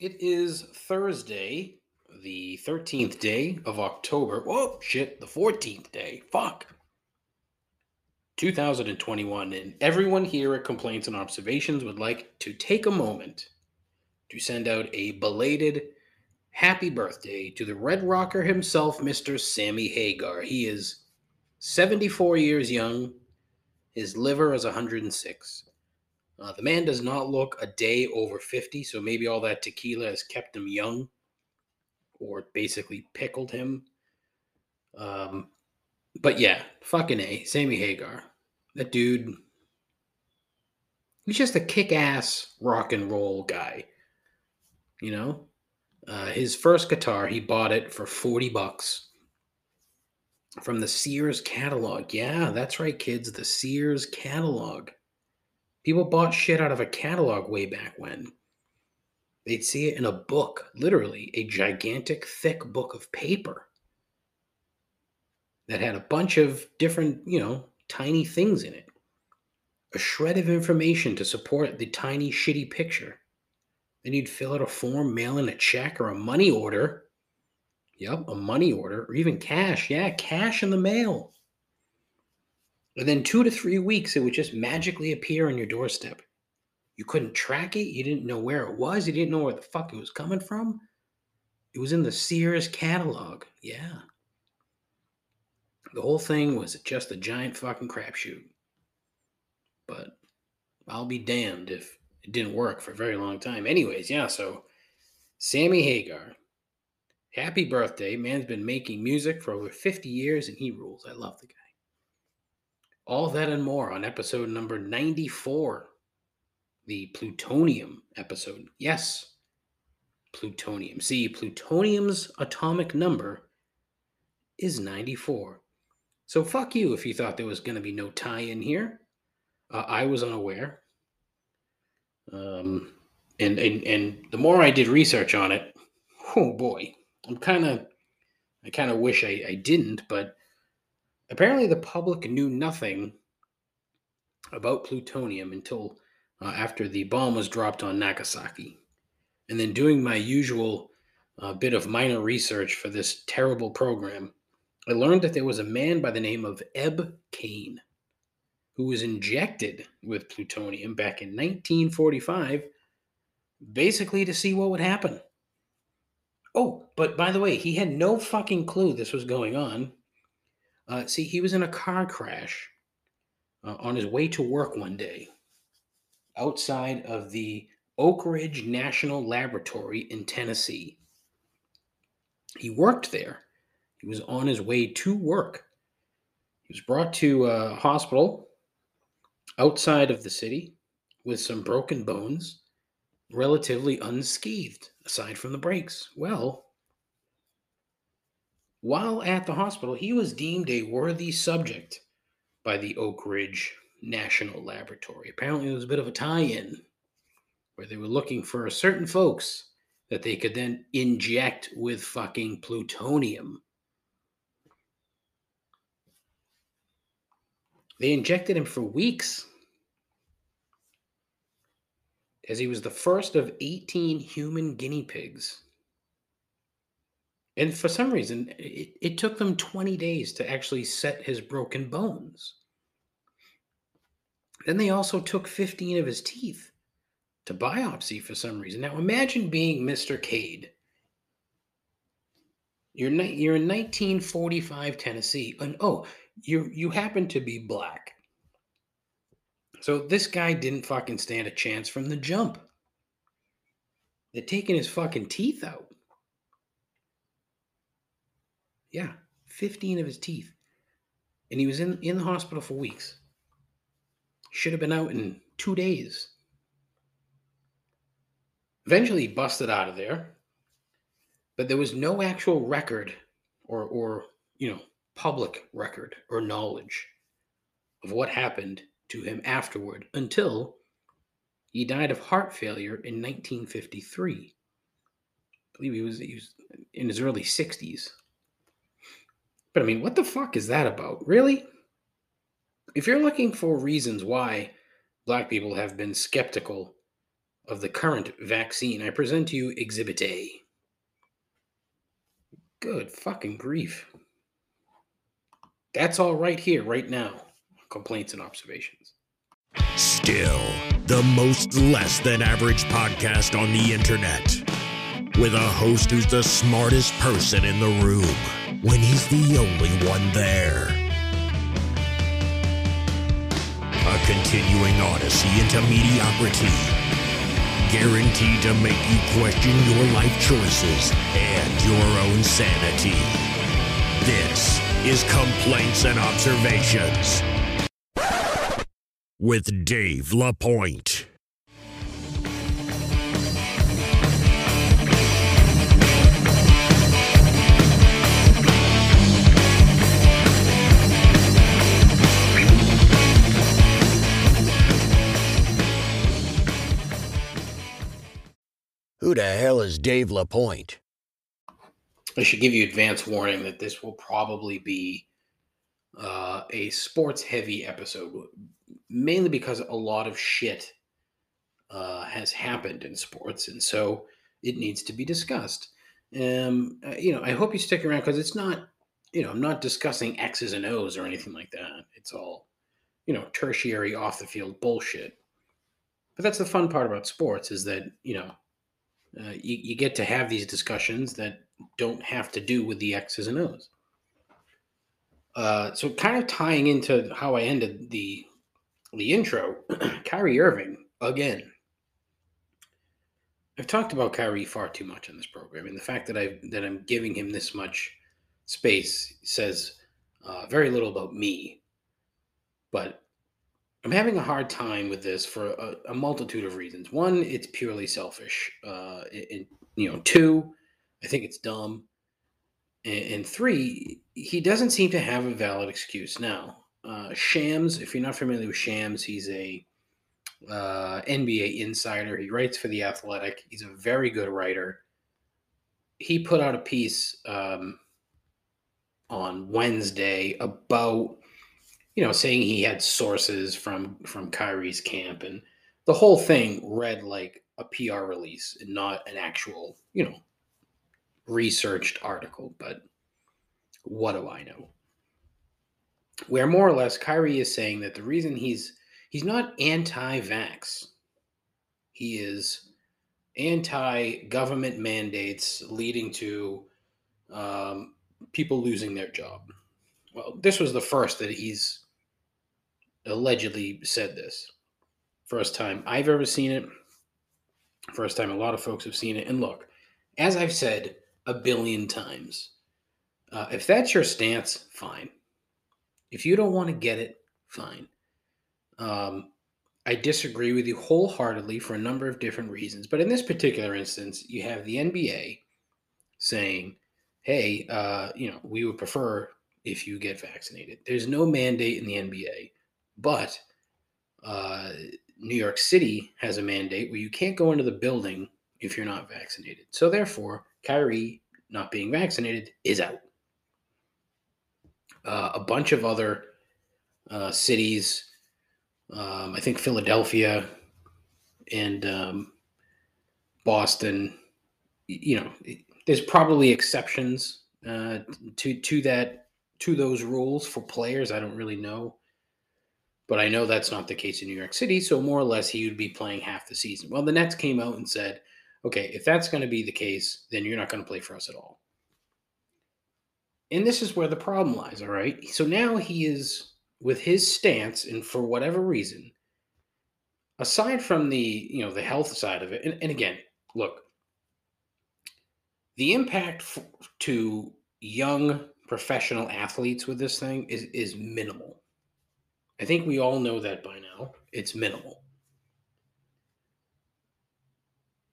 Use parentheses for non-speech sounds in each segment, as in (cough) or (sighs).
It is Thursday, the 13th day of October. Whoa, shit, the 14th day. Fuck. 2021, and everyone here at Complaints and Observations would like to take a moment to send out a belated happy birthday to the Red Rocker himself, Mr. Sammy Hagar. He is 74 years young, his liver is 106. Uh, the man does not look a day over 50, so maybe all that tequila has kept him young or basically pickled him. Um, but yeah, fucking A. Sammy Hagar. That dude, he's just a kick ass rock and roll guy. You know? Uh, his first guitar, he bought it for 40 bucks from the Sears catalog. Yeah, that's right, kids. The Sears catalog. People bought shit out of a catalog way back when. They'd see it in a book, literally a gigantic, thick book of paper that had a bunch of different, you know, tiny things in it. A shred of information to support the tiny, shitty picture. Then you'd fill out a form, mail in a check or a money order. Yep, a money order or even cash. Yeah, cash in the mail. Within two to three weeks, it would just magically appear on your doorstep. You couldn't track it. You didn't know where it was. You didn't know where the fuck it was coming from. It was in the Sears catalog. Yeah. The whole thing was just a giant fucking crapshoot. But I'll be damned if it didn't work for a very long time. Anyways, yeah, so Sammy Hagar. Happy birthday. Man's been making music for over 50 years and he rules. I love the guy. All that and more on episode number 94, the plutonium episode. Yes, plutonium. See, plutonium's atomic number is 94. So fuck you if you thought there was going to be no tie in here. Uh, I was unaware. Um, and, and and the more I did research on it, oh boy, I'm kind of, I kind of wish I, I didn't, but Apparently, the public knew nothing about plutonium until uh, after the bomb was dropped on Nagasaki. And then, doing my usual uh, bit of minor research for this terrible program, I learned that there was a man by the name of Ebb Cade who was injected with plutonium back in 1945, basically to see what would happen. Oh, but by the way, he had no fucking clue this was going on uh, see, he was in a car crash uh, on his way to work one day outside of the Oak Ridge National Laboratory in Tennessee. He worked there. He was on his way to work. He was brought to a hospital outside of the city with some broken bones, relatively unscathed, aside from the brakes. Well, while at the hospital, he was deemed a worthy subject by the Oak Ridge National Laboratory. Apparently, it was a bit of a tie in where they were looking for certain folks that they could then inject with fucking plutonium. They injected him for weeks as he was the first of 18 human guinea pigs and for some reason, it, it took them 20 days to actually set his broken bones. Then they also took 15 of his teeth to biopsy for some reason. Now imagine being Mr. Cade. You're, you're in 1945 Tennessee, and oh, you you happen to be black. So this guy didn't fucking stand a chance from the jump. They're taking his fucking teeth out. Yeah, 15 of his teeth. And he was in, in the hospital for weeks. Should have been out in two days. Eventually, he busted out of there, but there was no actual record or, or you know, public record or knowledge of what happened to him afterward until he died of heart failure in 1953. I believe he was, he was in his early 60s. But I mean, what the fuck is that about? Really? If you're looking for reasons why black people have been skeptical of the current vaccine, I present to you Exhibit A. Good fucking grief. That's all right here, right now. Complaints and observations. Still, the most less than average podcast on the internet. With a host who's the smartest person in the room when he's the only one there. A continuing odyssey into mediocrity. Guaranteed to make you question your life choices and your own sanity. This is Complaints and Observations with Dave LaPointe. Who the hell is Dave LaPointe? I should give you advance warning that this will probably be uh, a sports heavy episode, mainly because a lot of shit uh, has happened in sports, and so it needs to be discussed. Um, uh, you know, I hope you stick around because it's not, you know, I'm not discussing X's and O's or anything like that. It's all, you know, tertiary off the field bullshit. But that's the fun part about sports is that you know uh, you, you get to have these discussions that don't have to do with the X's and O's. Uh, so kind of tying into how I ended the the intro, (clears throat) Kyrie Irving again. I've talked about Kyrie far too much on this program, and the fact that I that I'm giving him this much space says uh, very little about me. But I'm having a hard time with this for a, a multitude of reasons. One, it's purely selfish. Uh, and, you know, two, I think it's dumb. And, and, three, he doesn't seem to have a valid excuse now. Uh, Shams, if you're not familiar with Shams, he's a uh, NBA insider. He writes for the Athletic. He's a very good writer. He put out a piece um, on Wednesday about you know, saying he had sources from from Kyrie's camp, and the whole thing read like a PR release and not an actual, you know, researched article. But what do I know? Where more or less Kyrie is saying that the reason he's he's not anti-vax, he is anti-government mandates leading to um, people losing their job well, this was the first that he's allegedly said this. First time I've ever seen it. First time a lot of folks have seen it. And look, as I've said a billion times, uh, if that's your stance, fine. If you don't want to get it, fine. Um, I disagree with you wholeheartedly for a number of different reasons. But in this particular instance, you have the NBA saying, hey, uh, you know, we would prefer if you get vaccinated. There's no mandate in the NBA, but uh, New York City has a mandate where you can't go into the building if you're not vaccinated. So therefore, Kyrie not being vaccinated is out. Uh, a bunch of other uh, cities, um, I think Philadelphia and um, Boston, you know, there's probably exceptions uh, to to that to those rules for players. I don't really know. But I know that's not the case in New York City. So, more or less, he would be playing half the season. Well, the Nets came out and said, okay, if that's going to be the case, then you're not going to play for us at all. And this is where the problem lies, all right? So now he is, with his stance, and for whatever reason, aside from the, you know, the health side of it, and, and again, look, the impact f- to young professional athletes with this thing is is minimal. I think we all know that by now. It's minimal.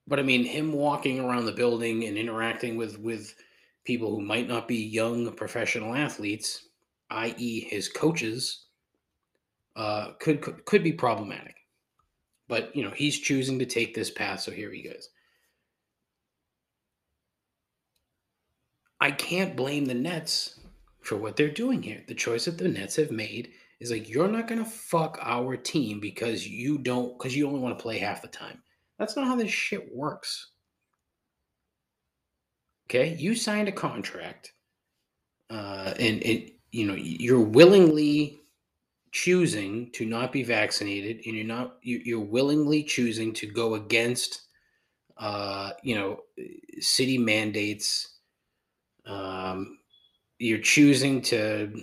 But I mean, him walking around the building and interacting with with people who might not be young professional athletes, i.e., his coaches, uh, could, could could be problematic. But you know, he's choosing to take this path, so here he goes. I can't blame the Nets for what they're doing here. The choice that the Nets have made is like you're not to fuck our team because you don't because you only want to play half the time. That's not how this shit works. Okay, you signed a contract, uh, and it, you know, you're willingly choosing to not be vaccinated, and you're not, you're willingly choosing to go against, uh, you know, city mandates. Um, you're choosing to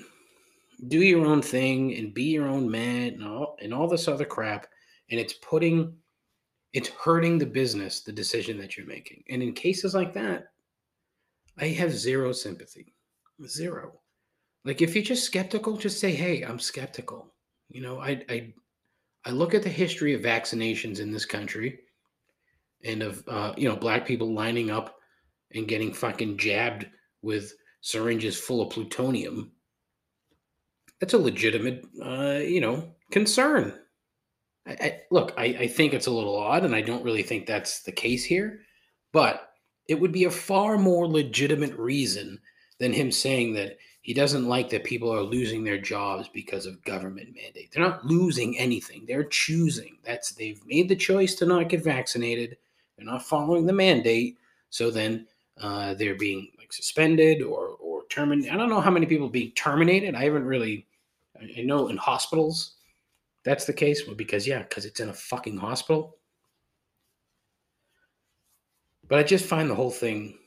do your own thing and be your own man and all and all this other crap, and it's putting, it's hurting the business, the decision that you're making, and in cases like that I have zero sympathy. Zero. Like if you're just skeptical, just say, "Hey, I'm skeptical." You know, I I I look at the history of vaccinations in this country, and of uh, you know black people lining up and getting fucking jabbed with syringes full of plutonium. That's a legitimate, uh, you know, concern. I, I, look, I, I think it's a little odd, and I don't really think that's the case here. But it would be a far more legitimate reason than him saying that he doesn't like that people are losing their jobs because of government mandate. They're not losing anything. They're choosing. That's they've made the choice to not get vaccinated. They're not following the mandate. So then uh, they're being like suspended or or terminated. I don't know how many people being terminated. I haven't really. I know in hospitals that's the case. Because yeah, because it's in a fucking hospital. But I just find the whole thing,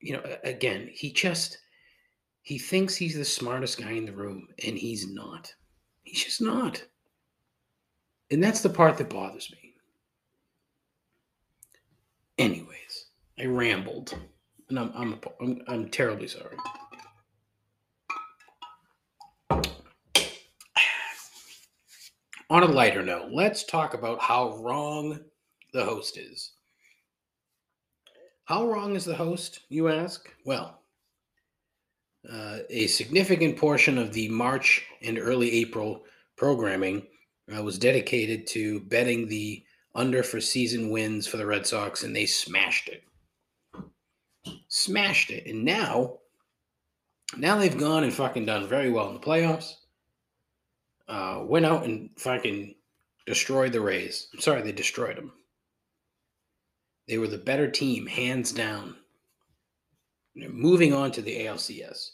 you know, again, he just he thinks he's the smartest guy in the room, and he's not. He's just not. And that's the part that bothers me. Anyways, I rambled, and I'm I'm I'm, I'm terribly sorry. On a lighter note, let's talk about how wrong the host is. How wrong is the host, you ask? Well, uh, a significant portion of the March and early April programming uh, was dedicated to betting the under for season wins for the Red Sox, and they smashed it. Smashed it. And now, now they've gone and fucking done very well in the playoffs. Uh, went out and fucking destroyed the Rays. I'm sorry, they destroyed them. They were the better team, hands down. Moving on to the ALCS.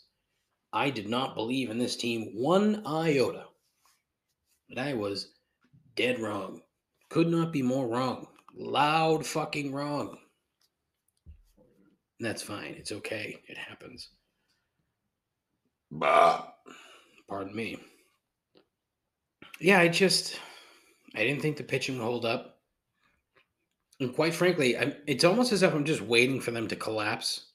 I did not believe in this team one iota. But I was dead wrong. Could not be more wrong. Loud fucking wrong. And that's fine. It's okay. It happens. Bah. Pardon me. Yeah, I just I didn't think the pitching would hold up. And quite frankly, I'm, it's almost as if I'm just waiting for them to collapse.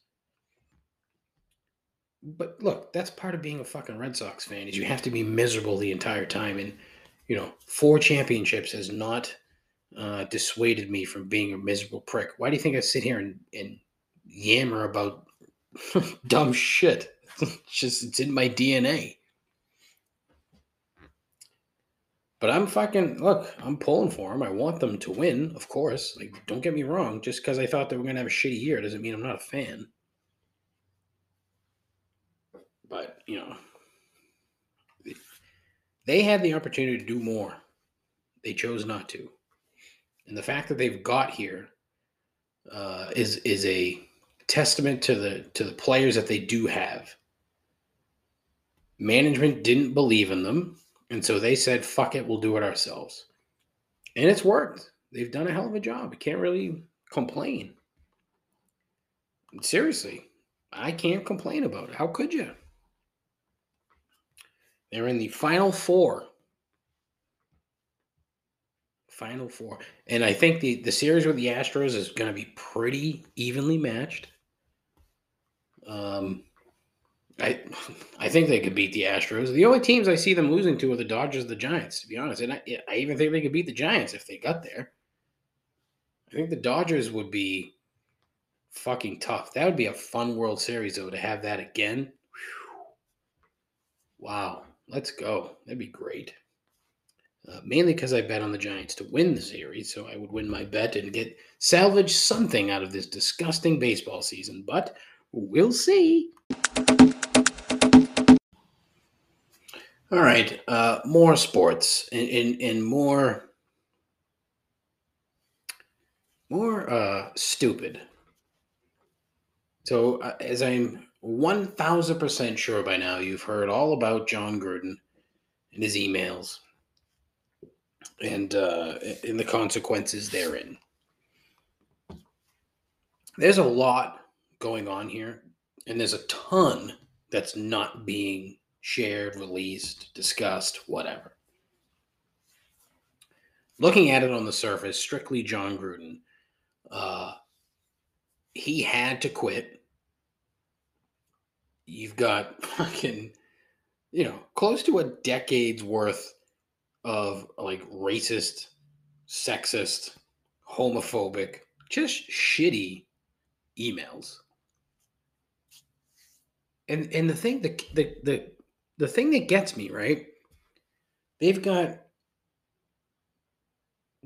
But look, that's part of being a fucking Red Sox fan is you have to be miserable the entire time. And you know, four championships has not uh, dissuaded me from being a miserable prick. Why do you think I sit here and, and yammer about (laughs) dumb shit? (laughs) it's just it's in my DNA. But I'm fucking look. I'm pulling for them. I want them to win, of course. Like, don't get me wrong. Just because I thought they were gonna have a shitty year doesn't mean I'm not a fan. But you know, they had the opportunity to do more. They chose not to, and the fact that they've got here uh, is is a testament to the to the players that they do have. Management didn't believe in them and so they said, fuck it, we'll do it ourselves. And it's worked. They've done a hell of a job. You can't really complain. Seriously, I can't complain about it. How could you? They're in the final four. Final four. And I think the, the series with the Astros is going to be pretty evenly matched. Um, I I think they could beat the Astros. The only teams I see them losing to are the Dodgers, the Giants. To be honest, and I, I even think they could beat the Giants if they got there. I think the Dodgers would be fucking tough. That would be a fun World Series though to have that again. Whew. Wow, let's go. That'd be great. Uh, mainly because I bet on the Giants to win the series, so I would win my bet and get salvage something out of this disgusting baseball season. But we'll see. All right, uh, more sports and, and, more more uh, stupid. So, uh, as I'm 1000% sure by now, you've heard all about Jon Gruden and his emails and uh, the consequences therein. There's a lot going on here, and there's a ton that's not being shared, released, discussed, whatever. Looking at it on the surface, strictly Jon Gruden, uh, he had to quit. You've got (laughs) fucking, you know, close to a decade's worth of like racist, sexist, homophobic, just shitty emails. And and the thing the the the the thing that gets me, right? They've got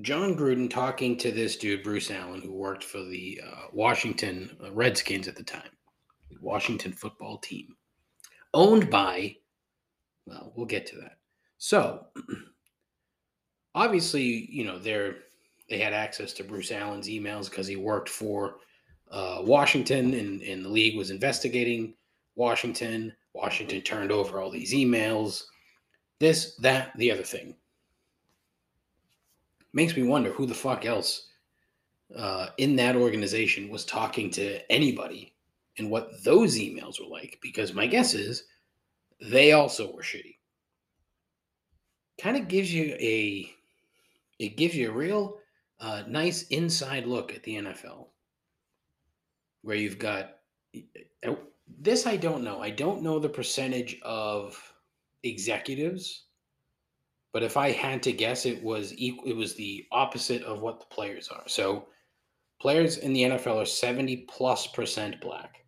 Jon Gruden talking to this dude, Bruce Allen, who worked for the uh, Washington Redskins at the time, Washington football team, owned by, well, we'll get to that. So, (clears throat) obviously, you know, they're they had access to Bruce Allen's emails because he worked for uh, Washington and, and the league was investigating Washington. Washington turned over all these emails. This, that, the other thing. Makes me wonder who the fuck else uh, in that organization was talking to anybody and what those emails were like. Because my guess is they also were shitty. Kind of gives you a it gives you a real uh, nice inside look at the NFL, where you've got uh, this. I don't know. I don't know the percentage of executives, but if I had to guess, it was equal. It was the opposite of what the players are. So, players in the NFL are seventy plus percent black.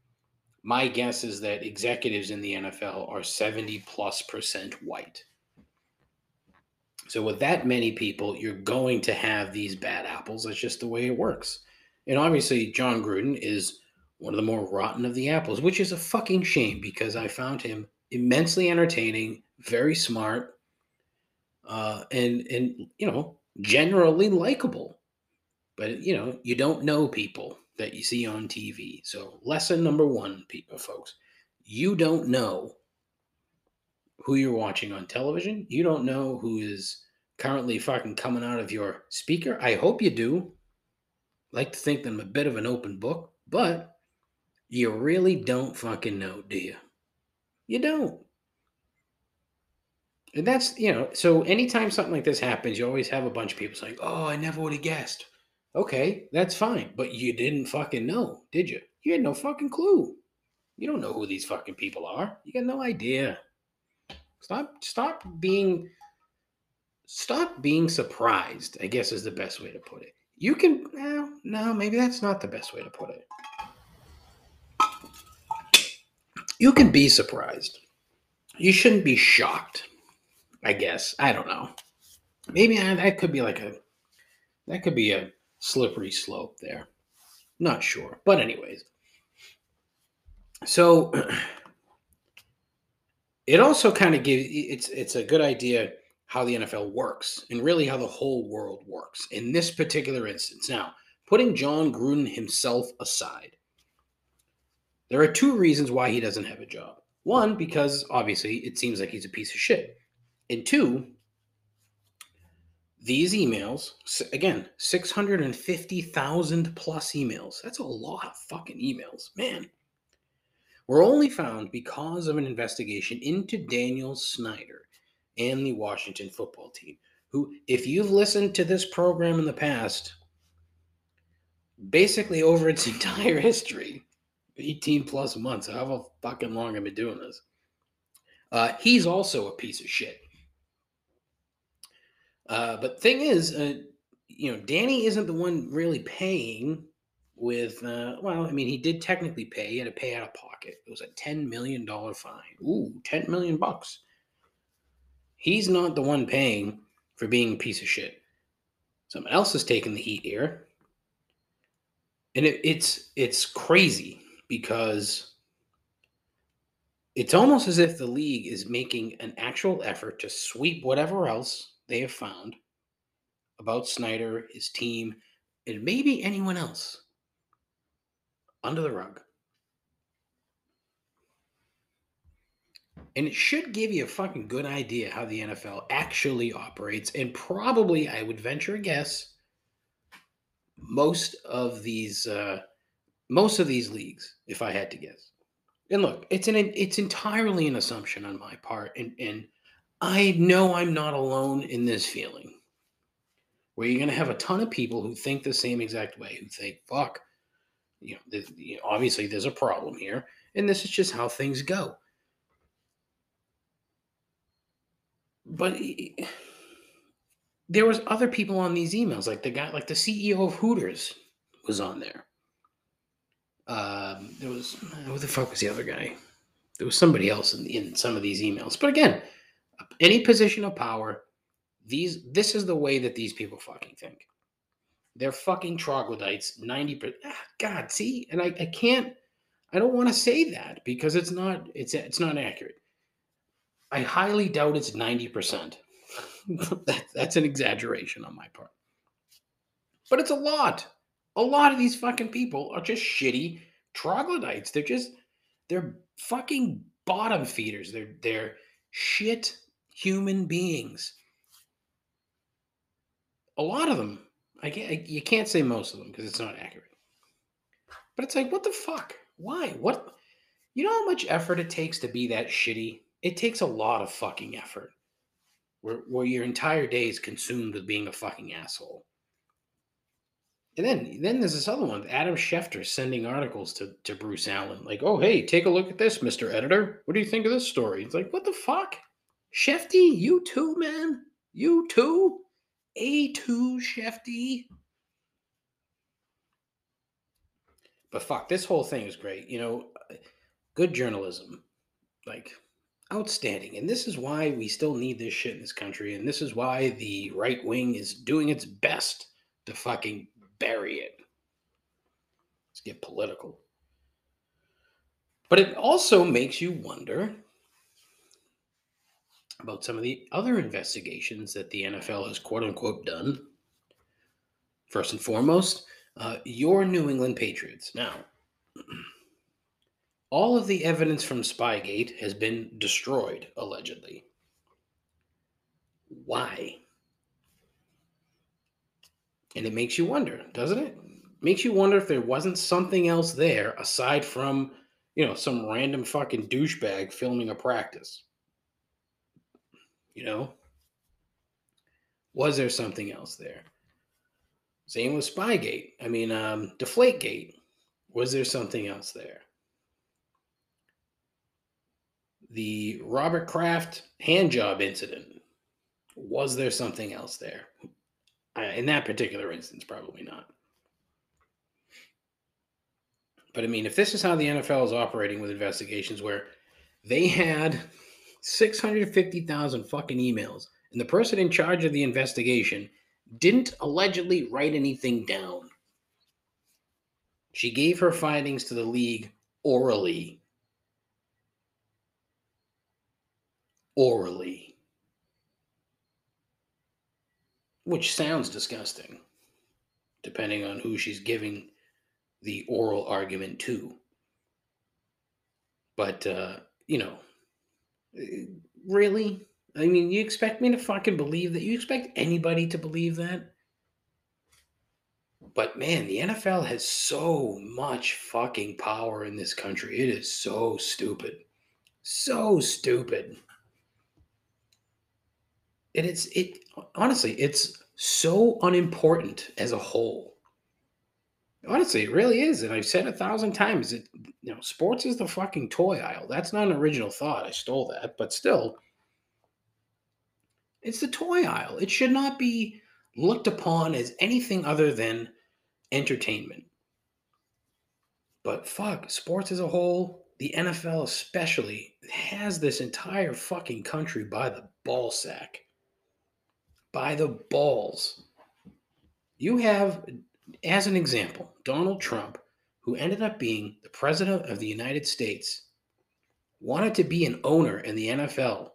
My guess is that executives in the NFL are seventy plus percent white. So with that many people, you're going to have these bad apples. That's just the way it works. And obviously, Jon Gruden is one of the more rotten of the apples, which is a fucking shame because I found him immensely entertaining, very smart, uh, and and you know generally likable. But you know you don't know people that you see on TV. So lesson number one, people, folks, you don't know who you're watching on television. You don't know who is currently fucking coming out of your speaker. I hope you do. Like to think that I'm a bit of an open book, but you really don't fucking know, do you? You don't. And that's, you know, so anytime something like this happens, you always have a bunch of people saying, oh, I never would have guessed. Okay, that's fine. But you didn't fucking know, did you? You had no fucking clue. You don't know who these fucking people are. You got no idea. Stop stop being stop being surprised, I guess is the best way to put it. You can no, no, maybe that's not the best way to put it. You can be surprised. You shouldn't be shocked. I guess. I don't know. Maybe I, that could be like a that could be a slippery slope there. Not sure. But anyways. So (clears throat) it also kind of gives it's it's a good idea how the NFL works and really how the whole world works in this particular instance. Now, putting Jon Gruden himself aside, there are two reasons why he doesn't have a job. One, because obviously it seems like he's a piece of shit. And two, these emails, again, 650,000 plus emails. That's a lot of fucking emails, man were only found because of an investigation into Daniel Snyder and the Washington football team, who, if you've listened to this program in the past, basically over its (laughs) entire history, 18 plus months, however fucking long I've been doing this, uh, he's also a piece of shit. Uh, but thing is, uh, you know, Danny isn't the one really paying with uh, well, I mean, he did technically pay. He had to pay out of pocket. It was a ten million dollar fine. Ooh, 10 million bucks. He's not the one paying for being a piece of shit. Someone else is taking the heat here. And it, it's it's crazy because it's almost as if the league is making an actual effort to sweep whatever else they have found about Snyder, his team, and maybe anyone else under the rug. And it should give you a fucking good idea how the NFL actually operates. And probably, I would venture a guess, most of these uh, most of these leagues, if I had to guess. And look, it's an it's entirely an assumption on my part, and and I know I'm not alone in this feeling. Where you're going to have a ton of people who think the same exact way, who think, "Fuck, you know, you know, obviously there's a problem here, and this is just how things go." But there was other people on these emails, like the guy, like the CEO of Hooters was on there. Um, there was who the fuck was the other guy? There was somebody else in, in some of these emails. But again, any position of power, these this is the way that these people fucking think. They're fucking troglodytes. Ninety percent. Ah, God, see, and I, I can't. I don't want to say that because it's not. It's it's not accurate. I highly doubt it's ninety percent. (laughs) that, that's an exaggeration on my part. But it's a lot a lot of these fucking people are just shitty troglodytes. They're just they're fucking bottom feeders. They're they're shit human beings. A lot of them. I can't, you can't say most of them because it's not accurate. But it's like, what the fuck? Why? What? You know how much effort it takes to be that shitty? It takes a lot of fucking effort. Where, where your entire day is consumed with being a fucking asshole. And then, then there's this other one, Adam Schefter sending articles to, to Bruce Allen, like, "Oh, hey, take a look at this, Mister Editor. What do you think of this story?" It's like, "What the fuck, Shefty? You too, man. You too. A two, Shefty." But fuck, this whole thing is great. You know, good journalism, like outstanding. And this is why we still need this shit in this country. And this is why the right wing is doing its best to fucking bury it. Let's get political. But it also makes you wonder about some of the other investigations that the NFL has quote unquote done. First and foremost, uh, your New England Patriots. Now, (clears throat) all of the evidence from Spygate has been destroyed, allegedly. Why? And it makes you wonder, doesn't it? Makes you wonder if there wasn't something else there aside from, you know, some random fucking douchebag filming a practice. You know? Was there something else there? Same with Spygate. I mean, um, Deflategate. Was there something else there? The Robert Kraft hand job incident. Was there something else there? In that particular instance, probably not. But I mean, if this is how the NFL is operating with investigations, where they had 650,000 fucking emails, and the person in charge of the investigation didn't allegedly write anything down. She gave her findings to the league orally. Orally. Which sounds disgusting, depending on who she's giving the oral argument to. But, uh, you know, really? I mean, you expect me to fucking believe that? You expect anybody to believe that? But man, the NFL has so much fucking power in this country. It is so stupid. So stupid and it's it honestly it's so unimportant as a whole. Honestly it really is and i've said a thousand times it you know sports is the fucking toy aisle. That's not an original thought. I stole that but still it's the toy aisle. It should not be looked upon as anything other than entertainment. But fuck sports as a whole the nfl especially has this entire fucking country by the ball sack by the balls. You have, as an example, Donald Trump, who ended up being the president of the United States, wanted to be an owner in the NFL.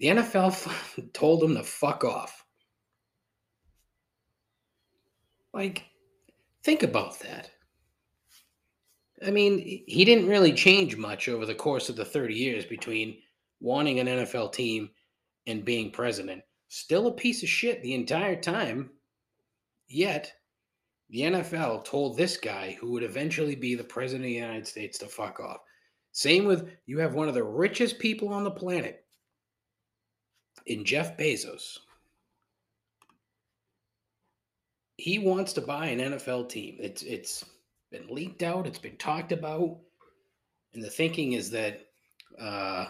The NFL (laughs) told him to fuck off. Like, Think about that. I mean, he didn't really change much over the course of the 30 years between wanting an NFL team and being president. Still a piece of shit the entire time. Yet, the NFL told this guy, who would eventually be the president of the United States, to fuck off. Same with you have one of the richest people on the planet in Jeff Bezos. He wants to buy an NFL team. It's it's been leaked out. It's been talked about, and the thinking is that uh,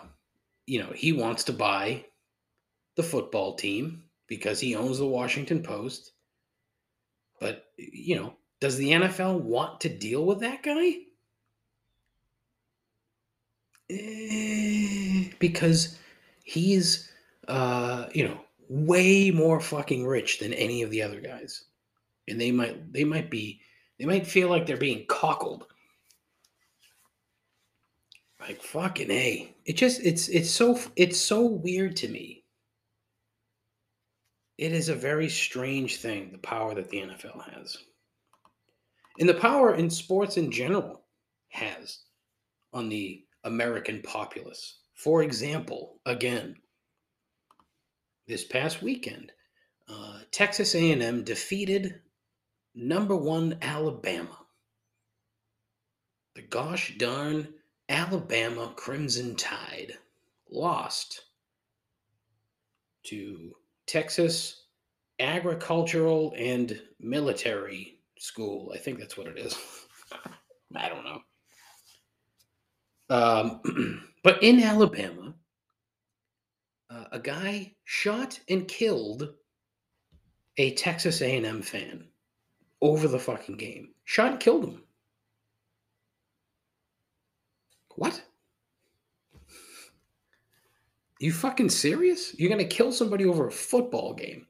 you know he wants to buy the football team because he owns the Washington Post. But you know, does the NFL want to deal with that guy? Eh, because he's uh, you know way more fucking rich than any of the other guys and they might they might be they might feel like they're being cockled like fucking a it just it's it's so it's so weird to me it is a very strange thing the power that the nfl has and the power in sports in general has on the american populace for example again this past weekend uh, texas a&m defeated number one Alabama. The gosh darn Alabama Crimson Tide lost to Texas Agricultural and Military School. I think that's what it is. (laughs) I don't know. Um, (clears throat) but in Alabama, uh, a guy shot and killed a Texas A&M fan over the fucking game. Shot and killed him. What? You fucking serious? You're gonna kill somebody over a football game?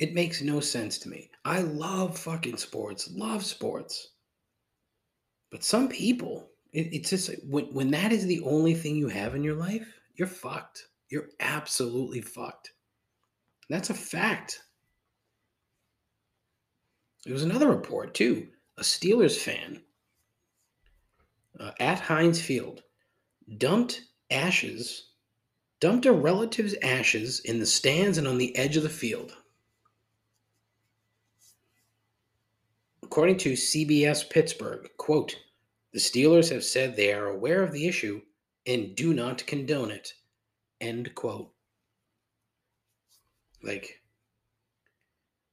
It makes no sense to me. I love fucking sports, love sports. But some people, it, it's just when, when that is the only thing you have in your life, you're fucked. You're absolutely fucked. That's a fact. There was another report, too. A Steelers fan uh, at Heinz Field dumped ashes, dumped a relative's ashes in the stands and on the edge of the field. According to CBS Pittsburgh, quote, the Steelers have said they are aware of the issue and do not condone it, end quote. Like,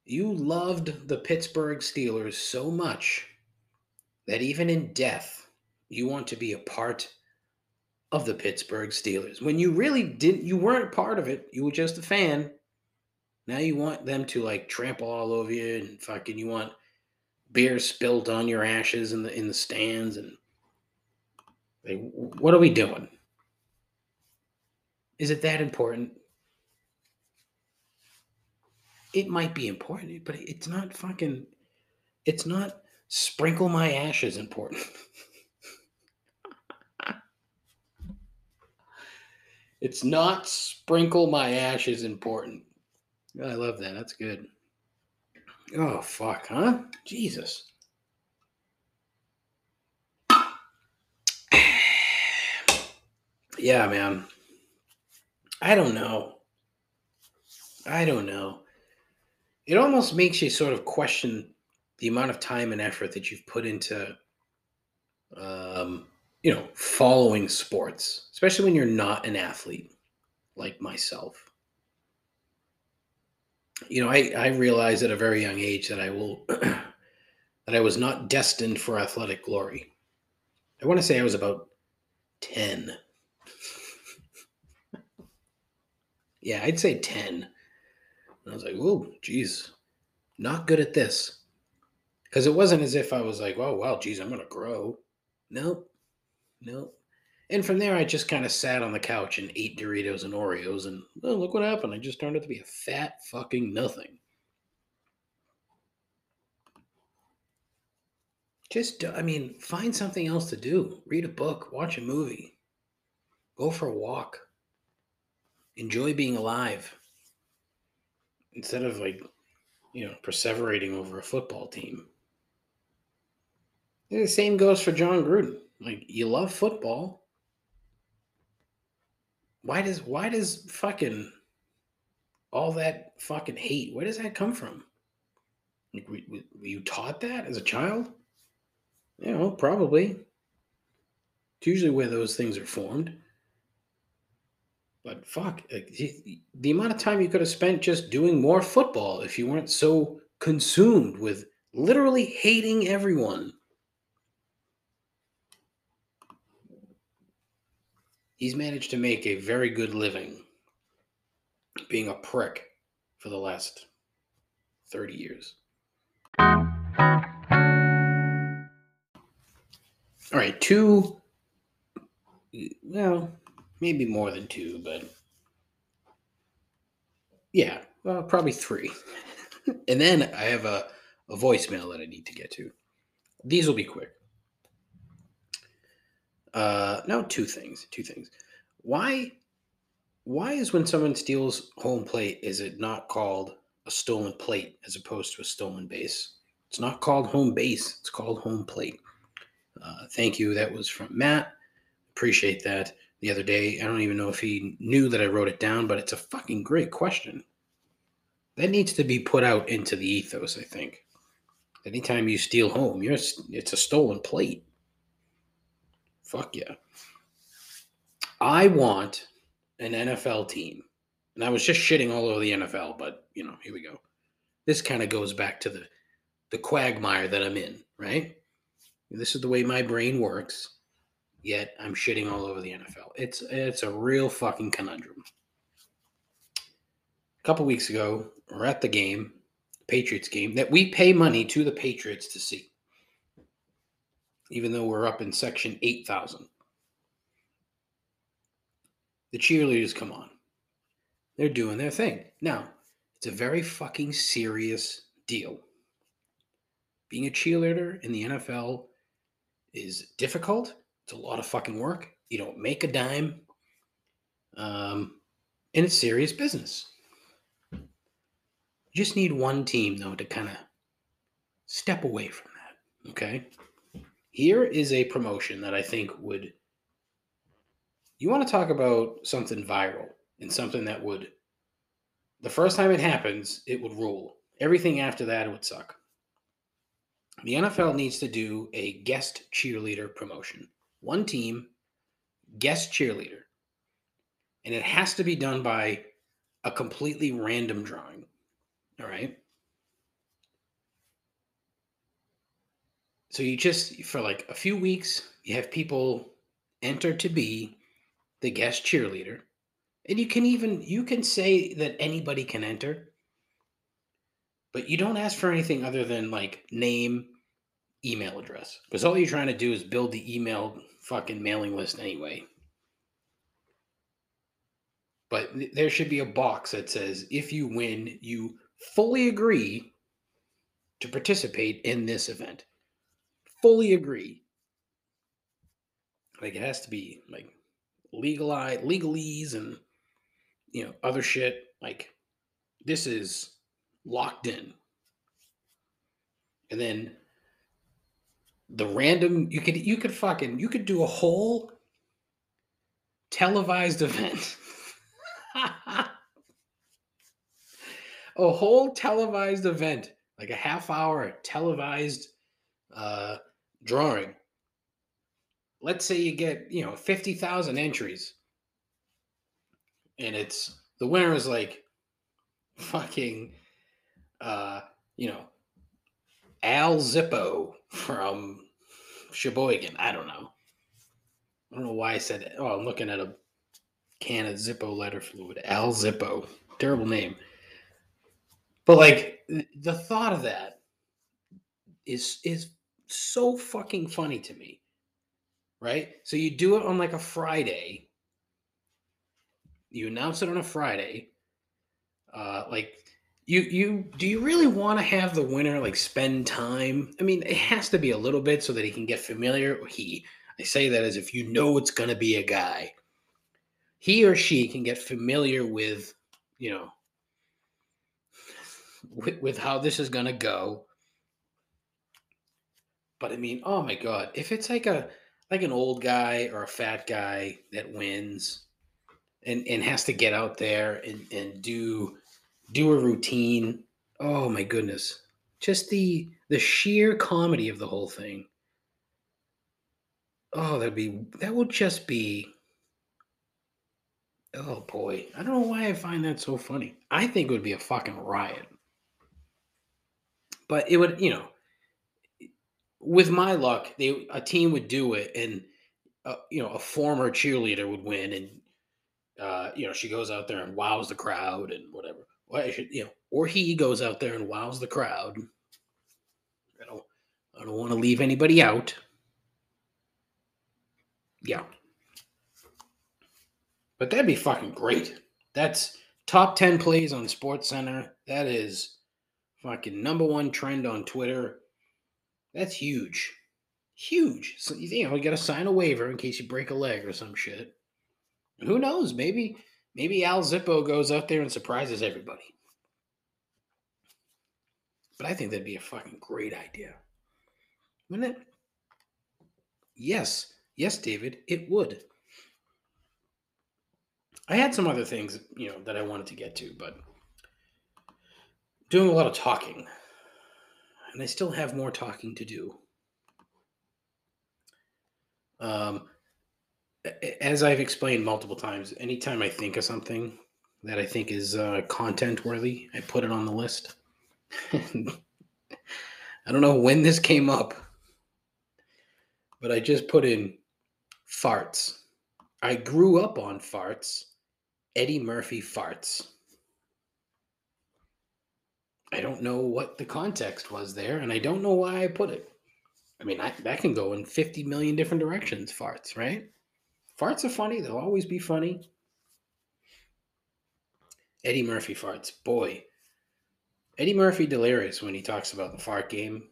you loved the Pittsburgh Steelers so much that even in death, you want to be a part of the Pittsburgh Steelers. When you really didn't, you weren't part of it. You were just a fan. Now you want them to like trample all over you and fucking you want beer spilled on your ashes in the in the stands and like, what are we doing? Is it that important? it might be important, but it's not fucking. It's not sprinkle my ashes important. (laughs) it's not sprinkle my ashes important. I love that. That's good. Oh fuck, huh? Jesus. (sighs) yeah, man. I don't know. I don't know it almost makes you sort of question the amount of time and effort that you've put into um, you know following sports especially when you're not an athlete like myself. You know i i realized at a very young age that i will (clears throat) that i was not destined for athletic glory. I want to say i was about 10 (laughs) yeah i'd say 10 and I was like, "Whoa, geez, not good at this." Because it wasn't as if I was like, "Oh, wow, geez, I'm gonna grow." Nope, nope. And from there, I just kind of sat on the couch and ate Doritos and Oreos, and well, look what happened. I just turned out to be a fat fucking nothing. Just, I mean, find something else to do. Read a book, watch a movie, go for a walk, enjoy being alive. instead of like, you know, perseverating over a football team. And the same goes for Jon Gruden. Like, you love football. Why does why does fucking all that fucking hate? Where does that come from? Like, were, were you taught that as a child? You know, probably. It's usually where those things are formed. But fuck, like, the amount of time you could have spent just doing more football if you weren't so consumed with literally hating everyone. He's managed to make a very good living being a prick for the last 30 years. All right, two, well, maybe more than two, but yeah, well, probably three. (laughs) and then I have a, a voicemail that I need to get to. These will be quick. Uh, no, two things. Two things. Why? Why is when someone steals home plate, is it not called a stolen plate as opposed to a stolen base? It's not called home base. It's called home plate. Uh, thank you. That was from Matt. Appreciate that. The other day, I don't even know if he knew that I wrote it down, but it's a fucking great question. That needs to be put out into the ethos. I think. Anytime you steal home, you're it's a stolen plate. Fuck yeah. I want an NFL team. And I was just shitting all over the NFL, but you know, here we go. This kind of goes back to the the quagmire that I'm in, right? This is the way my brain works. Yet I'm shitting all over the NFL. It's it's a real fucking conundrum. A couple weeks ago, we're at the game, Patriots game, that we pay money to the Patriots to see even though we're up in section 8000. The cheerleaders come on. They're doing their thing. Now, it's a very fucking serious deal. Being a cheerleader in the NFL is difficult. It's a lot of fucking work. You don't make a dime. Um, and it's serious business. You just need one team, though, to kind of step away from that. Okay. Here is a promotion that I think would. You want to talk about something viral and something that would. The first time it happens, it would rule. Everything after that would suck. The NFL needs to do a guest cheerleader promotion. One team, guest cheerleader. And it has to be done by a completely random drawing. All right. So you just for like a few weeks, you have people enter to be the guest cheerleader. And you can even you can say that anybody can enter. But you don't ask for anything other than like name, email address. Because all you're trying to do is build the email fucking mailing list anyway. But there should be a box that says if you win, you fully agree to participate in this event fully agree. Like it has to be like legalized, legalese, and you know other shit. Like this is locked in, and then the random you could you could fucking you could do a whole televised event. (laughs) a whole televised event, like a half hour televised uh, drawing. Let's say you get, you know, 50,000 entries. And it's the winner is like fucking uh, you know, Al Zippo from Sheboygan. I don't know. I don't know why I said it. Oh, I'm looking at a can of Zippo letter fluid. Al Zippo. Terrible name. But like the thought of that is is so fucking funny to me. Right? So you do it on like a Friday. You announce it on a Friday. Uh like you you do you really want to have the winner like spend time? I mean, it has to be a little bit so that he can get familiar. He I say that as if you know it's to be a guy. He or she can get familiar with, you know, with, with how this is gonna go. But I mean, oh my god, if it's like a like an old guy or a fat guy that wins and and has to get out there and and do do a routine, oh my goodness. Just the the sheer comedy of the whole thing. Oh, that'd be that would just be Oh boy, I don't know why I find that so funny. I think it would be a fucking riot. But it would, you know, with my luck, they a team would do it, and uh, you know, a former cheerleader would win, and uh, you know, she goes out there and wows the crowd and whatever. Well, should, you know, or he goes out there and wows the crowd. I don't, I don't want to leave anybody out. Yeah. But that'd be fucking great. That's top 10 plays on Sports Center. That is fucking number one trend on Twitter. That's huge. Huge. So, you know, you got to sign a waiver in case you break a leg or some shit. who knows? Maybe maybe Al Zippo goes out there and surprises everybody. But I think that'd be a fucking great idea. Wouldn't it? Yes. Yes, David, it would. I had some other things, you know, that I wanted to get to, but doing a lot of talking. And I still have more talking to do. Um, as I've explained multiple times, anytime I think of something that I think is uh, content worthy, I put it on the list. (laughs) I don't know when this came up, but I just put in farts. I grew up on farts Eddie Murphy farts. I don't know what the context was there, and I don't know why I put it. I mean, I, that can go in 50 million different directions, farts, right? Farts are funny. They'll always be funny. Eddie Murphy farts. Boy, Eddie Murphy delirious when he talks about the fart game.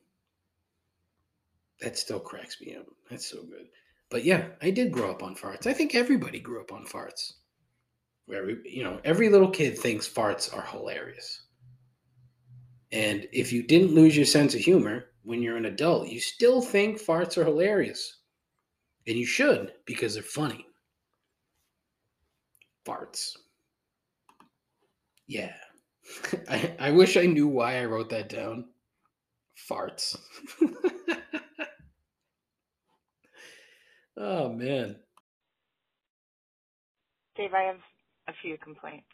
That still cracks me up. That's so good. But yeah, I did grow up on farts. I think everybody grew up on farts. Every you know, every little kid thinks farts are hilarious. And if you didn't lose your sense of humor when you're an adult, you still think farts are hilarious. And you should because they're funny. Farts. Yeah. (laughs) I, I wish I knew why I wrote that down. Farts. (laughs) oh, man. Dave, I have a few complaints.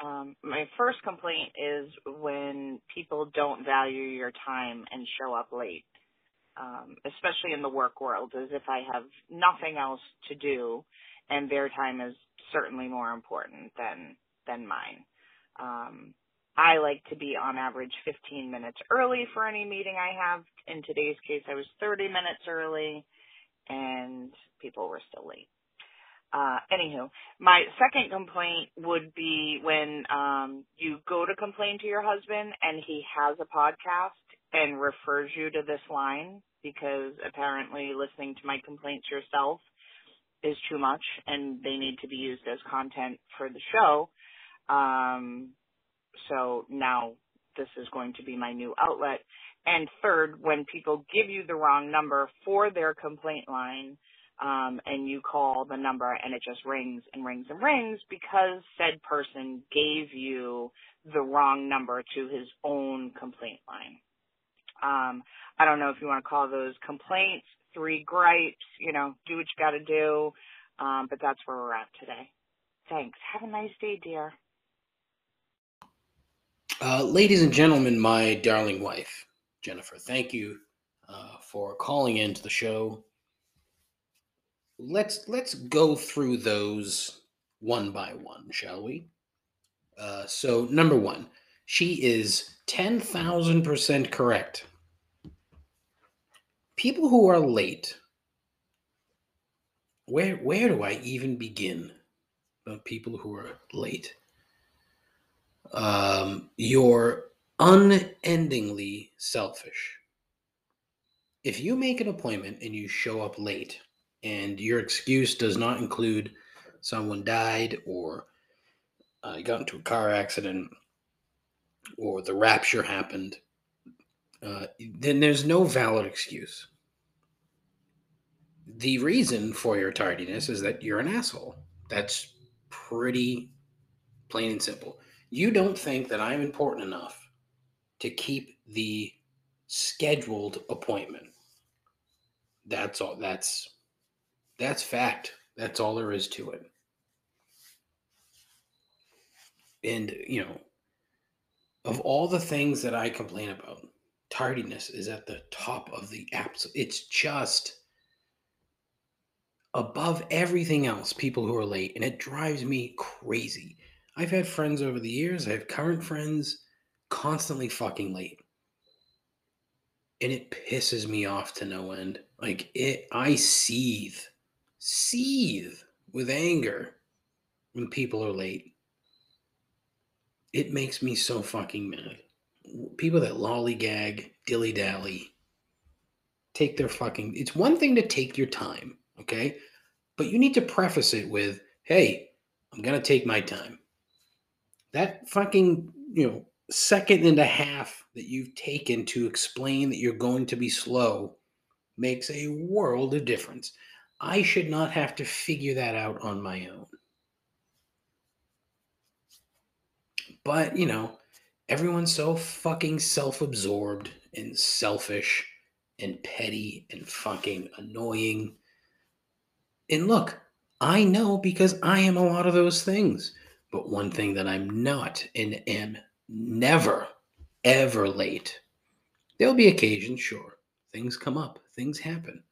Um, my first complaint is when people don't value your time and show up late, um, especially in the work world, as if I have nothing else to do, and their time is certainly more important than than mine. Um, I like to be on average 15 minutes early for any meeting I have. In today's case, I was 30 minutes early, and people were still late. Uh, anywho, my second complaint would be when um, you go to complain to your husband and he has a podcast and refers you to this line because apparently listening to my complaints yourself is too much and they need to be used as content for the show. Um, so now this is going to be my new outlet. And third, when people give you the wrong number for their complaint line, um, and you call the number and it just rings and rings and rings because said person gave you the wrong number to his own complaint line. Um, I don't know if you want to call those complaints, three gripes, you know, do what you got to do. Um, but that's where we're at today. Thanks. Have a nice day, dear. Uh, ladies and gentlemen, my darling wife, Jennifer, thank you uh, for calling into the show let's let's go through those one by one, shall we? Uh, so number one, she is ten thousand percent correct. People who are late. Where where do I even begin about people who are late? Um, you're unendingly selfish. If you make an appointment and you show up late, and your excuse does not include someone died or uh, got into a car accident or the rapture happened, uh, then there's no valid excuse. The reason for your tardiness is that you're an asshole. That's pretty plain and simple. You don't think that I'm important enough to keep the scheduled appointment. That's all that's that's fact. That's all there is to it. And you know, of all the things that I complain about, tardiness is at the top of the apps. It's just above everything else, people who are late, and it drives me crazy. I've had friends over the years, I have current friends constantly fucking late. And it pisses me off to no end. Like it I seethe, seethe with anger when people are late. It makes me so fucking mad. People that lollygag, dilly dally, take their fucking. It's one thing to take your time, okay? But you need to preface it with, hey, I'm going to take my time. That fucking, you know, second and a half that you've taken to explain that you're going to be slow makes a world of difference. I should not have to figure that out on my own. But, you know, everyone's so fucking self absorbed and selfish and petty and fucking annoying. And look, I know because I am a lot of those things. But one thing that I'm not and am never, ever late. There'll be occasions, sure. Things come up, things happen.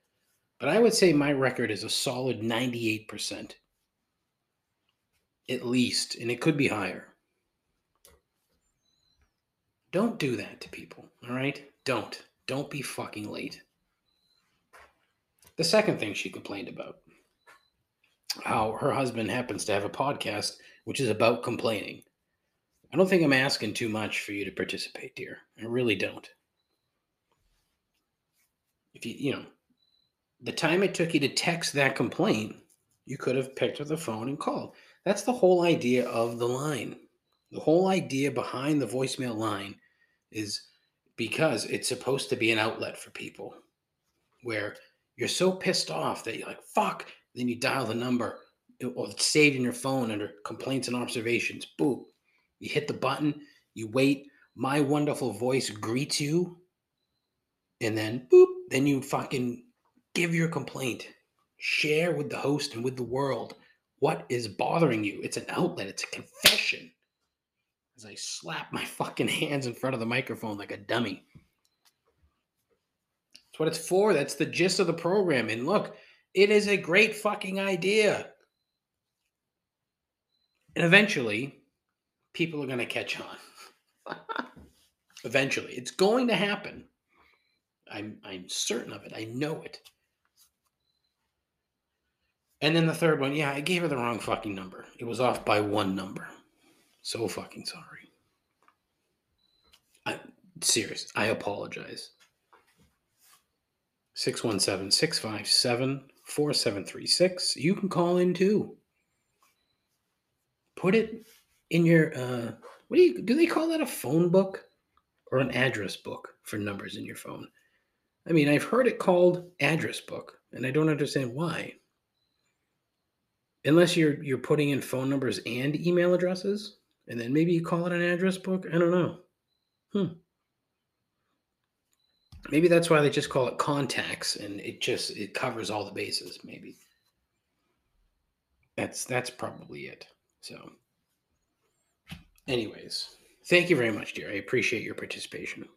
But I would say my record is a solid 98%. At least, and it could be higher. Don't do that to people, all right? Don't. Don't be fucking late. The second thing she complained about how her husband happens to have a podcast which is about complaining. I don't think I'm asking too much for you to participate, dear. I really don't. If you, you know, the time it took you to text that complaint, you could have picked up the phone and called. That's the whole idea of the line. The whole idea behind the voicemail line is because it's supposed to be an outlet for people where you're so pissed off that you're like, fuck, then you dial the number or it's saved in your phone under complaints and observations. Boom. You hit the button, you wait, my wonderful voice greets you, and then boop, then you fucking give your complaint. Share with the host and with the world what is bothering you. It's an outlet, it's a confession. As I slap my fucking hands in front of the microphone like a dummy. That's what it's for. That's the gist of the program. And look, it is a great fucking idea. And eventually, people are going to catch on. (laughs) eventually, it's going to happen. I'm I'm certain of it. I know it. And then the third one, yeah, I gave her the wrong fucking number. It was off by one number. So fucking sorry. I serious. I apologize. 617 657 4736. You can call in too. Put it in your uh what do you do they call that a phone book or an address book for numbers in your phone? I mean, I've heard it called address book, and I don't understand why. Unless you're you're putting in phone numbers and email addresses, and then maybe you call it an address book. I don't know. Hmm. Maybe that's why they just call it contacts, and it just it covers all the bases. Maybe that's that's probably it. So, anyways, thank you very much, dear. I appreciate your participation.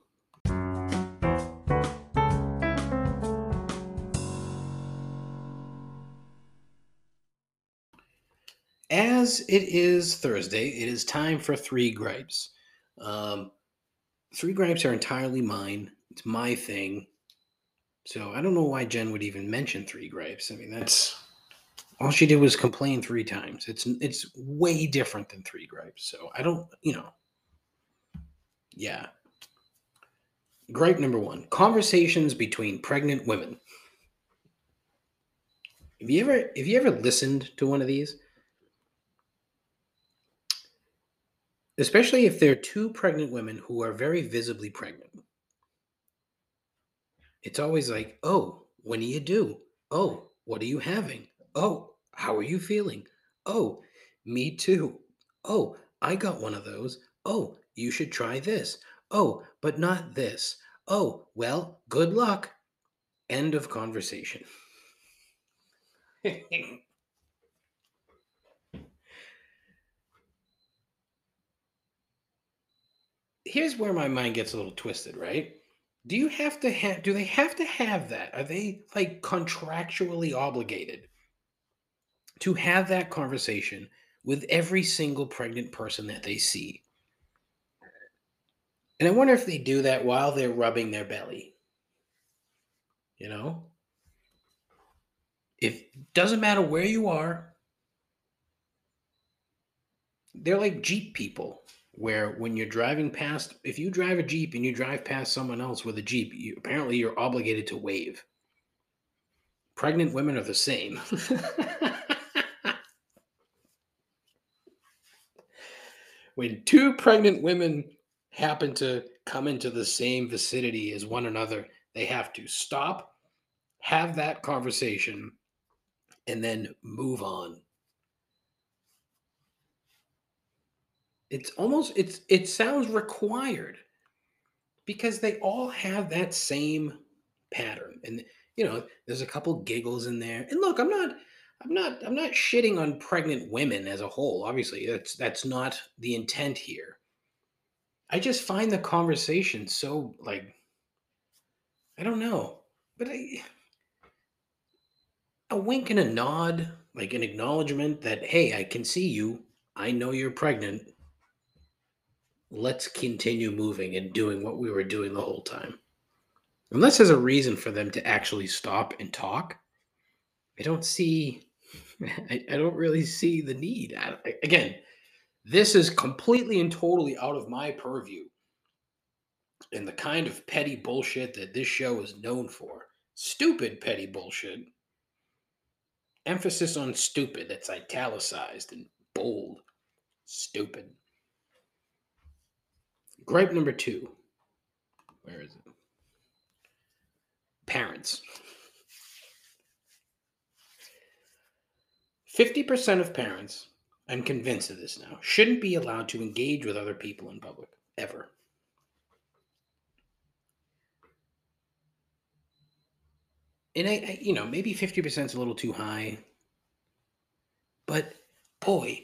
As it is Thursday, it is time for three gripes. Um, three gripes are entirely mine. It's my thing. So I don't know why Jen would even mention three gripes. I mean, that's all she did was complain three times. It's it's way different than three gripes. So I don't, you know. Yeah. Gripe number one: conversations between pregnant women. Have you ever have you ever listened to one of these? Especially if they're two pregnant women who are very visibly pregnant. It's always like, oh, when do you do? Oh, what are you having? Oh, how are you feeling? Oh, me too. Oh, I got one of those. Oh, you should try this. Oh, but not this. Oh, well, good luck. End of conversation. (laughs) Here's where my mind gets a little twisted, right? Do you have to have do they have to have that? Are they like contractually obligated to have that conversation with every single pregnant person that they see? And I wonder if they do that while they're rubbing their belly. You know? If doesn't matter where you are, they're like Jeep people, where when you're driving past, if you drive a Jeep and you drive past someone else with a Jeep, you, apparently you're obligated to wave. Pregnant women are the same. (laughs) when two pregnant women happen to come into the same vicinity as one another, they have to stop, have that conversation, and then move on. It's almost it's it sounds required because they all have that same pattern. And you know, there's a couple giggles in there. And look, I'm not I'm not I'm not shitting on pregnant women as a whole. Obviously, that's that's not the intent here. I just find the conversation so like I don't know. But I a wink and a nod, like an acknowledgement that hey, I can see you. I know you're pregnant. Let's continue moving and doing what we were doing the whole time. Unless there's a reason for them to actually stop and talk, I don't see (laughs) I, I don't really see the need. I, again, this is completely and totally out of my purview. And the kind of petty bullshit that this show is known for. Stupid petty bullshit. Emphasis on stupid that's italicized and bold. Stupid. Gripe number two. Where is it? Parents. 50% of parents I'm convinced of this now, shouldn't be allowed to engage with other people in public, ever. And I, I you know, maybe 50% is a little too high. But boy,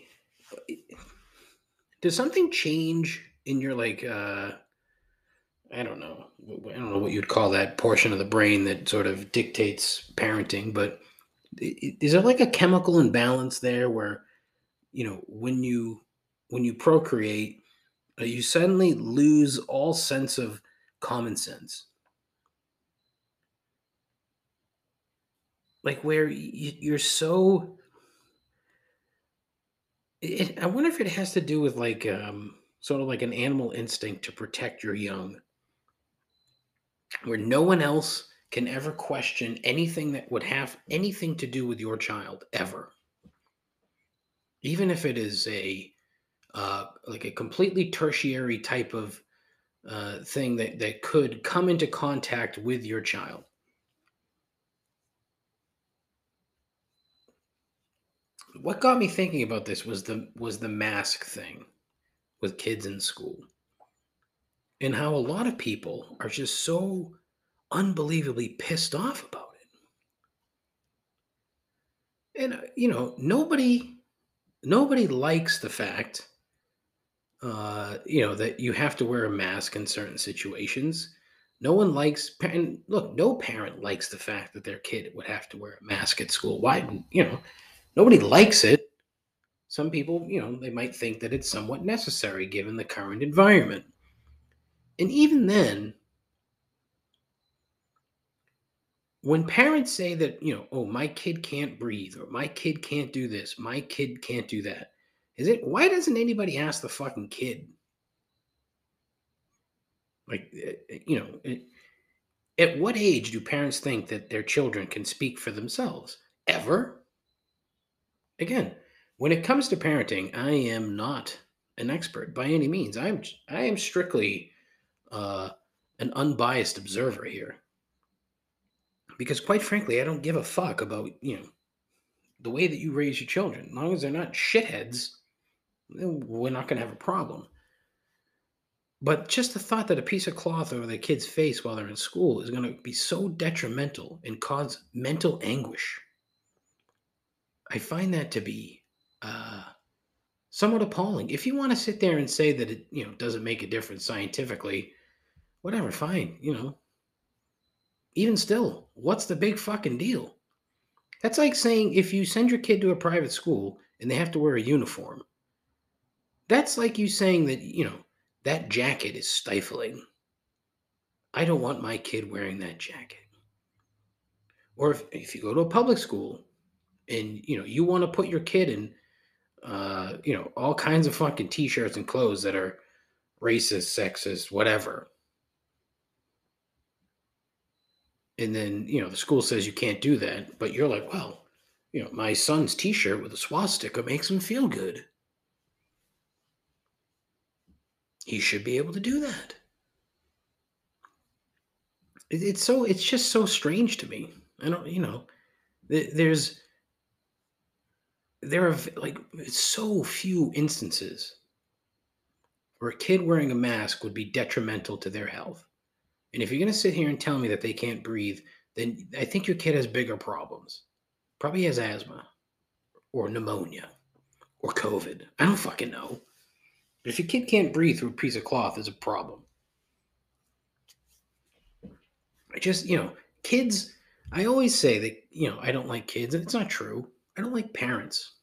does something change in your like uh I don't know. I don't know what you'd call that portion of the brain that sort of dictates parenting, but is there like a chemical imbalance there where you know when you when you procreate uh, you suddenly lose all sense of common sense like where you, are so it, i wonder if it has to do with like um sort of like an animal instinct to protect your young where no one else can ever question anything that would have anything to do with your child ever even if it is a uh, like a completely tertiary type of uh, thing that that could come into contact with your child. What got me thinking about this was the was the mask thing with kids in school. And how a lot of people are just so unbelievably pissed off about it. And uh, you know, nobody nobody likes the fact uh, you know that you have to wear a mask in certain situations no one likes and look no parent likes the fact that their kid would have to wear a mask at school why you know nobody likes it some people you know they might think that it's somewhat necessary given the current environment and even then when parents say that, you know, oh, my kid can't breathe or my kid can't do this, my kid can't do that, is it why doesn't anybody ask the fucking kid? Like, eh, eh, you know, it, at what age do parents think that their children can speak for themselves? Ever? Again, when it comes to parenting, I am not an expert by any means. I'm I am strictly uh, an unbiased observer here. Because quite frankly, I don't give a fuck about, you know, the way that you raise your children. As long as they're not shitheads, we're not going to have a problem. But just the thought that a piece of cloth over the kid's face while they're in school is going to be so detrimental and cause mental anguish, I find that to be uh, somewhat appalling. If you want to sit there and say that it, you know, doesn't make a difference scientifically, whatever, fine, you know. Even still, what's the big fucking deal? That's like saying if you send your kid to a private school and they have to wear a uniform, that's like you saying that, you know, that jacket is stifling. I don't want my kid wearing that jacket. Or if, if you go to a public school and, you know, you want to put your kid in, uh, you know, all kinds of fucking t shirts and clothes that are racist, sexist, whatever. And then, you know, the school says you can't do that, but you're like, well, you know, my son's t shirt with a swastika makes him feel good. He should be able to do that. It's so, it's just so strange to me. I don't, you know, there's, there are like so few instances where a kid wearing a mask would be detrimental to their health. And if you're going to sit here and tell me that they can't breathe, then I think your kid has bigger problems. Probably has asthma or pneumonia or COVID. I don't fucking know. But if your kid can't breathe through a piece of cloth, there's a problem. I just, you know, kids, I always say that, you know, I don't like kids, and it's not true. I don't like parents.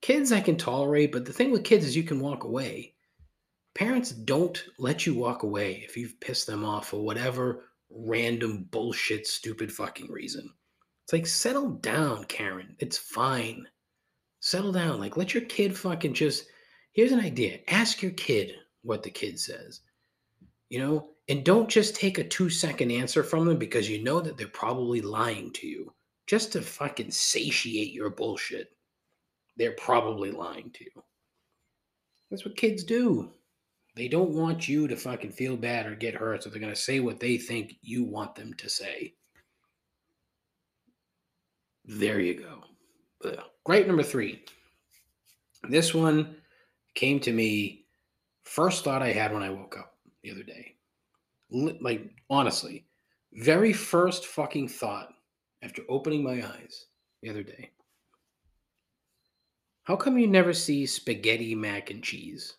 Kids I can tolerate, but the thing with kids is you can walk away parents don't let you walk away if you've pissed them off for whatever random bullshit, stupid fucking reason. It's like, settle down, Karen. It's fine. Settle down. Like, let your kid fucking just. Here's an idea ask your kid what the kid says, you know, and don't just take a two second answer from them because you know that they're probably lying to you just to fucking satiate your bullshit. They're probably lying to you. That's what kids do. They don't want you to fucking feel bad or get hurt, so they're going to say what they think you want them to say. There you go. Ugh. Great number three. This one came to me first thought I had when I woke up the other day. Like, honestly, very first fucking thought after opening my eyes the other day. How come you never see spaghetti mac and cheese?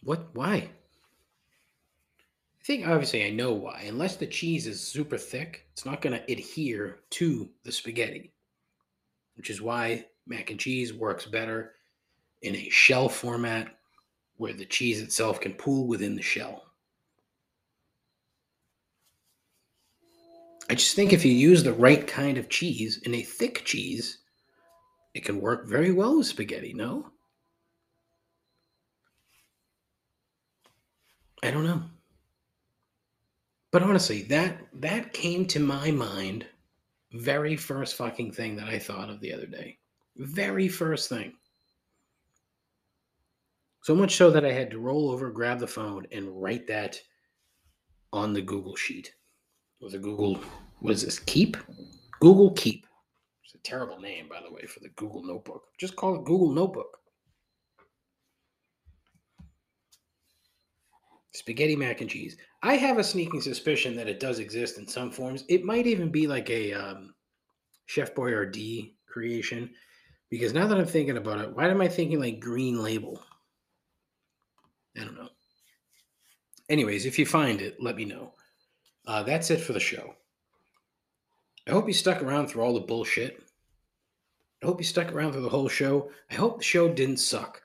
What? Why? I think obviously I know why. Unless the cheese is super thick, it's not going to adhere to the spaghetti, which is why mac and cheese works better in a shell format where the cheese itself can pool within the shell. I just think if you use the right kind of cheese and a thick cheese, it can work very well with spaghetti, no? I don't know. But honestly, that that came to my mind very first fucking thing that I thought of the other day. Very first thing. So much so that I had to roll over, grab the phone, and write that on the Google sheet. With a Google, what is this? Keep? Google Keep. It's a terrible name, by the way, for the Google Notebook. Just call it Google Notebook. Spaghetti mac and cheese. I have a sneaking suspicion that it does exist in some forms. It might even be like a um, Chef Boyardee creation. Because now that I'm thinking about it, why am I thinking like green label? I don't know. Anyways, if you find it, let me know. Uh, that's it for the show. I hope you stuck around through all the bullshit. I hope you stuck around through the whole show. I hope the show didn't suck.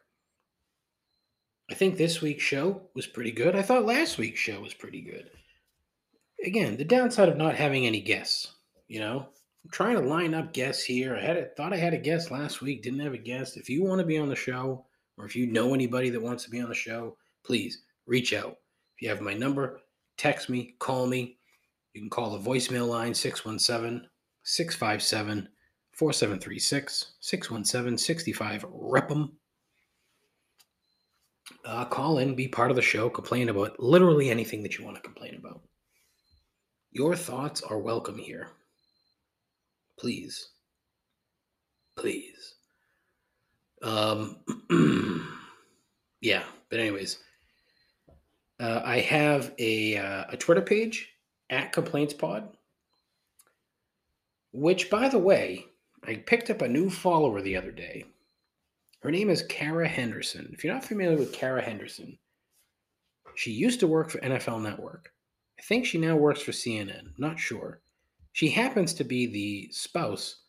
I think this week's show was pretty good. I thought last week's show was pretty good. Again, the downside of not having any guests, you know, I'm trying to line up guests here. I had a, thought I had a guest last week, didn't have a guest. If you want to be on the show, or if you know anybody that wants to be on the show, please reach out. If you have my number, text me, call me. You can call the voicemail line 617 657 4736 617 65 Repum. Uh, call in, be part of the show, complain about literally anything that you want to complain about. Your thoughts are welcome here. Please. Please. Um, (clears throat) yeah, but anyways, uh, I have a, uh, a Twitter page at Complaints Pod, which, by the way, I picked up a new follower the other day. Her name is Kara Henderson. If you're not familiar with Kara Henderson, she used to work for NFL Network. I think she now works for CNN. Not sure. She happens to be the spouse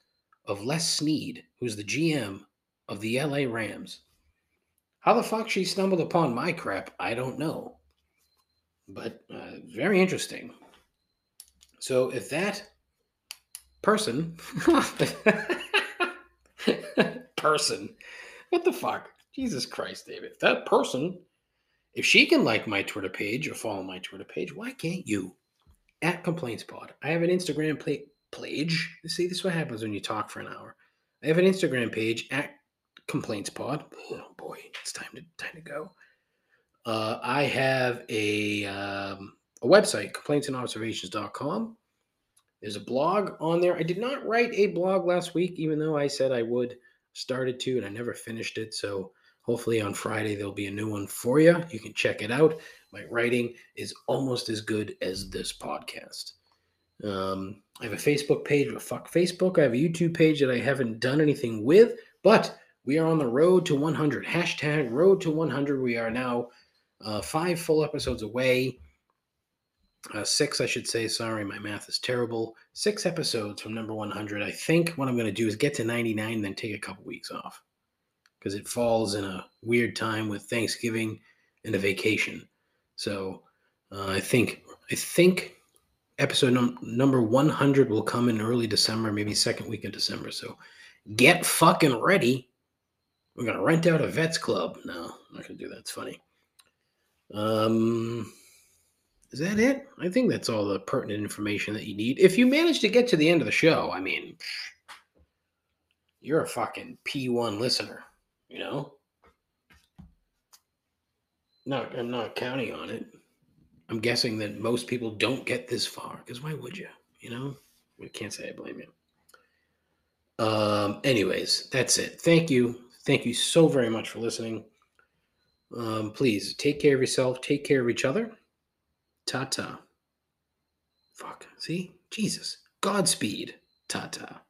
of Les Snead, who's the GM of the LA Rams. How the fuck she stumbled upon my crap, I don't know. But uh, very interesting. So if that person, (laughs) person, what the fuck? Jesus Christ, David. If that person, if she can like my Twitter page or follow my Twitter page, why can't you? At Complaints Pod. I have an Instagram page. See, this is what happens when you talk for an hour. I have an Instagram page at Complaints Pod. Oh boy, it's time to time to go. Uh, I have a um, a website, complaintsandobservations.com. There's a blog on there. I did not write a blog last week, even though I said I would. Started to, and I never finished it. So hopefully on Friday there'll be a new one for you. You can check it out. My writing is almost as good as this podcast. Um, I have a Facebook page, but fuck Facebook. I have a YouTube page that I haven't done anything with, but we are on the road to 100. Hashtag road to 100. We are now uh, five full episodes away uh, six, I should say. Sorry, my math is terrible. Six episodes from number 100. I think what I'm going to do is get to 99, then take a couple weeks off because it falls in a weird time with Thanksgiving and a vacation. So uh, I think I think episode num- number 100 will come in early December, maybe second week of December. So get fucking ready. We're gonna rent out a vets club. No, I'm not gonna do that. It's funny. Um is that it? I think that's all the pertinent information that you need. If you manage to get to the end of the show, I mean, you're a fucking P1 listener, you know? Not, I'm not counting on it. I'm guessing that most people don't get this far because why would you? You know, we can't say I blame you. Um, anyways, that's it. Thank you. Thank you so very much for listening. Um, please take care of yourself, take care of each other Ta ta. Fuck. See? Jesus. Godspeed. Ta ta.